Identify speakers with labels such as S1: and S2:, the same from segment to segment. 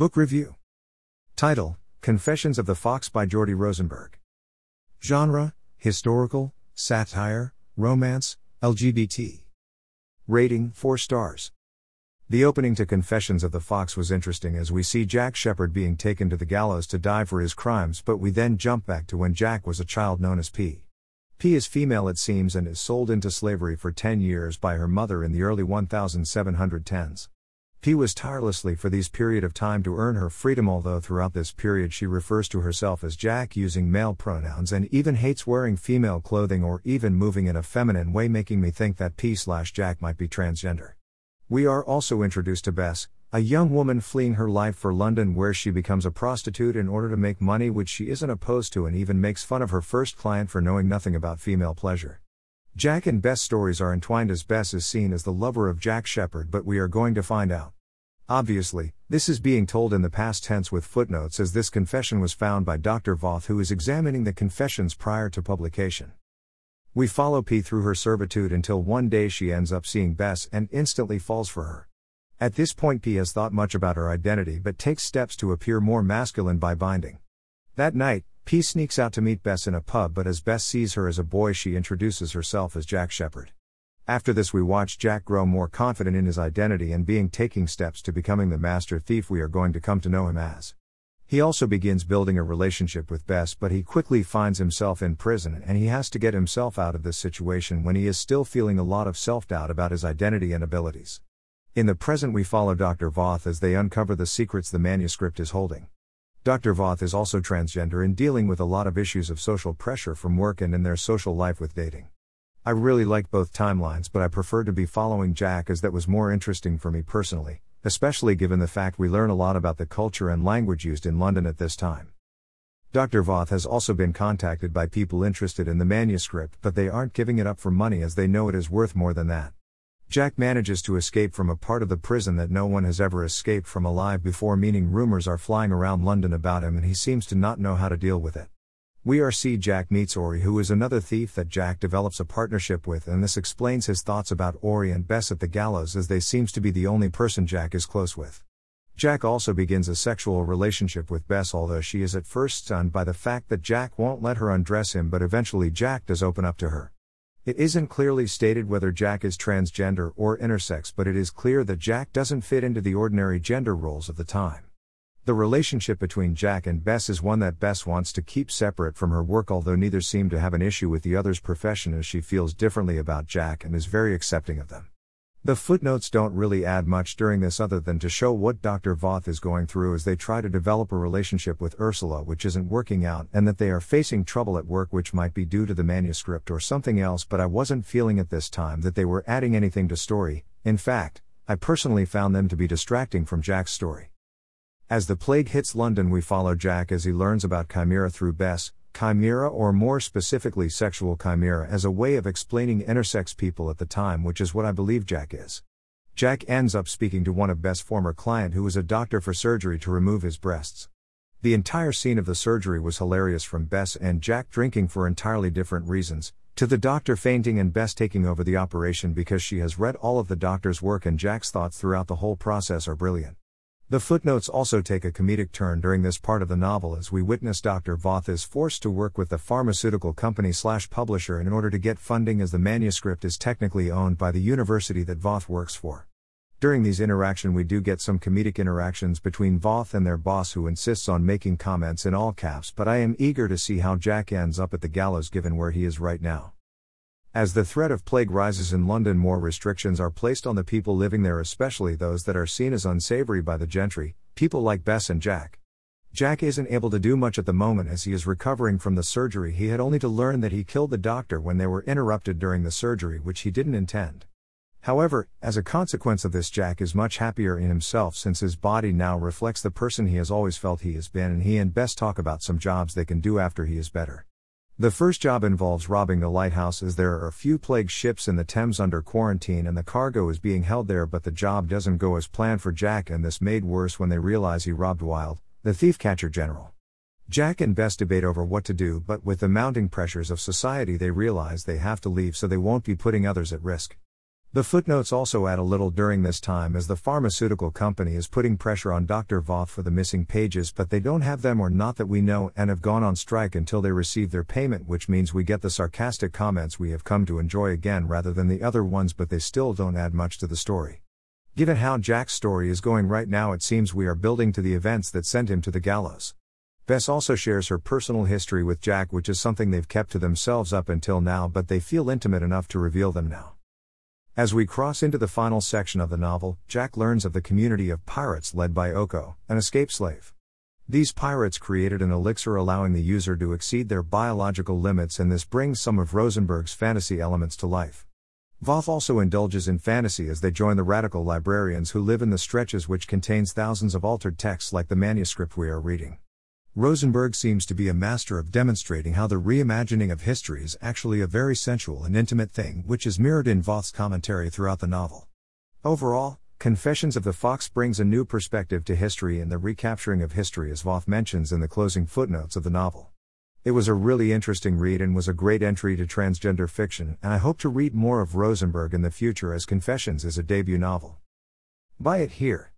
S1: Book Review Title Confessions of the Fox by Jordy Rosenberg. Genre Historical, Satire, Romance, LGBT. Rating 4 stars. The opening to Confessions of the Fox was interesting as we see Jack Sheppard being taken to the gallows to die for his crimes, but we then jump back to when Jack was a child known as P. P is female, it seems, and is sold into slavery for 10 years by her mother in the early 1710s. P was tirelessly for these period of time to earn her freedom although throughout this period she refers to herself as Jack using male pronouns and even hates wearing female clothing or even moving in a feminine way making me think that P slash Jack might be transgender. We are also introduced to Bess, a young woman fleeing her life for London where she becomes a prostitute in order to make money which she isn't opposed to and even makes fun of her first client for knowing nothing about female pleasure. Jack and Bess stories are entwined as Bess is seen as the lover of Jack Sheppard but we are going to find out. Obviously, this is being told in the past tense with footnotes as this confession was found by Dr. Voth who is examining the confessions prior to publication. We follow P through her servitude until one day she ends up seeing Bess and instantly falls for her. At this point, P has thought much about her identity but takes steps to appear more masculine by binding. That night, P sneaks out to meet Bess in a pub, but as Bess sees her as a boy, she introduces herself as Jack Sheppard. After this, we watch Jack grow more confident in his identity and being taking steps to becoming the master thief we are going to come to know him as. He also begins building a relationship with Bess, but he quickly finds himself in prison and he has to get himself out of this situation when he is still feeling a lot of self doubt about his identity and abilities. In the present, we follow Dr. Voth as they uncover the secrets the manuscript is holding. Dr. Voth is also transgender and dealing with a lot of issues of social pressure from work and in their social life with dating. I really like both timelines, but I prefer to be following Jack as that was more interesting for me personally especially given the fact we learn a lot about the culture and language used in London at this time. Dr. Voth has also been contacted by people interested in the manuscript, but they aren't giving it up for money as they know it is worth more than that. Jack manages to escape from a part of the prison that no one has ever escaped from alive before, meaning rumors are flying around London about him and he seems to not know how to deal with it. We are see Jack meets Ori, who is another thief that Jack develops a partnership with, and this explains his thoughts about Ori and Bess at the gallows, as they seems to be the only person Jack is close with. Jack also begins a sexual relationship with Bess, although she is at first stunned by the fact that Jack won't let her undress him, but eventually Jack does open up to her. It isn't clearly stated whether Jack is transgender or intersex, but it is clear that Jack doesn't fit into the ordinary gender roles of the time. The relationship between Jack and Bess is one that Bess wants to keep separate from her work, although neither seem to have an issue with the other's profession as she feels differently about Jack and is very accepting of them. The footnotes don't really add much during this other than to show what Dr. Voth is going through as they try to develop a relationship with Ursula which isn't working out and that they are facing trouble at work which might be due to the manuscript or something else but I wasn't feeling at this time that they were adding anything to story, in fact, I personally found them to be distracting from Jack's story. As the plague hits London, we follow Jack as he learns about chimera through Bess, chimera or more specifically sexual chimera as a way of explaining intersex people at the time, which is what I believe Jack is. Jack ends up speaking to one of Bess' former client who was a doctor for surgery to remove his breasts. The entire scene of the surgery was hilarious from Bess and Jack drinking for entirely different reasons, to the doctor fainting and Bess taking over the operation because she has read all of the doctor's work and Jack's thoughts throughout the whole process are brilliant. The footnotes also take a comedic turn during this part of the novel as we witness Dr. Voth is forced to work with the pharmaceutical company slash publisher in order to get funding as the manuscript is technically owned by the university that Voth works for. During these interaction we do get some comedic interactions between Voth and their boss who insists on making comments in all caps but I am eager to see how Jack ends up at the gallows given where he is right now. As the threat of plague rises in London, more restrictions are placed on the people living there, especially those that are seen as unsavory by the gentry, people like Bess and Jack. Jack isn't able to do much at the moment as he is recovering from the surgery. He had only to learn that he killed the doctor when they were interrupted during the surgery, which he didn't intend. However, as a consequence of this, Jack is much happier in himself since his body now reflects the person he has always felt he has been, and he and Bess talk about some jobs they can do after he is better. The first job involves robbing the lighthouse as there are a few plague ships in the Thames under quarantine and the cargo is being held there, but the job doesn't go as planned for Jack, and this made worse when they realize he robbed Wild, the thief catcher general. Jack and Bess debate over what to do, but with the mounting pressures of society, they realize they have to leave so they won't be putting others at risk. The footnotes also add a little during this time as the pharmaceutical company is putting pressure on Dr. Voth for the missing pages, but they don't have them or not that we know and have gone on strike until they receive their payment, which means we get the sarcastic comments we have come to enjoy again rather than the other ones, but they still don't add much to the story. Given how Jack's story is going right now, it seems we are building to the events that sent him to the gallows. Bess also shares her personal history with Jack, which is something they've kept to themselves up until now, but they feel intimate enough to reveal them now. As we cross into the final section of the novel, Jack learns of the community of pirates led by Oko, an escaped slave. These pirates created an elixir allowing the user to exceed their biological limits, and this brings some of Rosenberg's fantasy elements to life. Voth also indulges in fantasy as they join the radical librarians who live in the stretches which contains thousands of altered texts like the manuscript we are reading. Rosenberg seems to be a master of demonstrating how the reimagining of history is actually a very sensual and intimate thing, which is mirrored in Voth's commentary throughout the novel. Overall, Confessions of the Fox brings a new perspective to history and the recapturing of history, as Voth mentions in the closing footnotes of the novel. It was a really interesting read and was a great entry to transgender fiction, and I hope to read more of Rosenberg in the future as Confessions is a debut novel. Buy it here.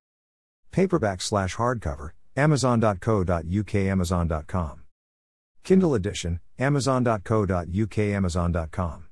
S1: Paperback slash hardcover, Amazon.co.uk Amazon.com. Kindle edition, Amazon.co.uk Amazon.com.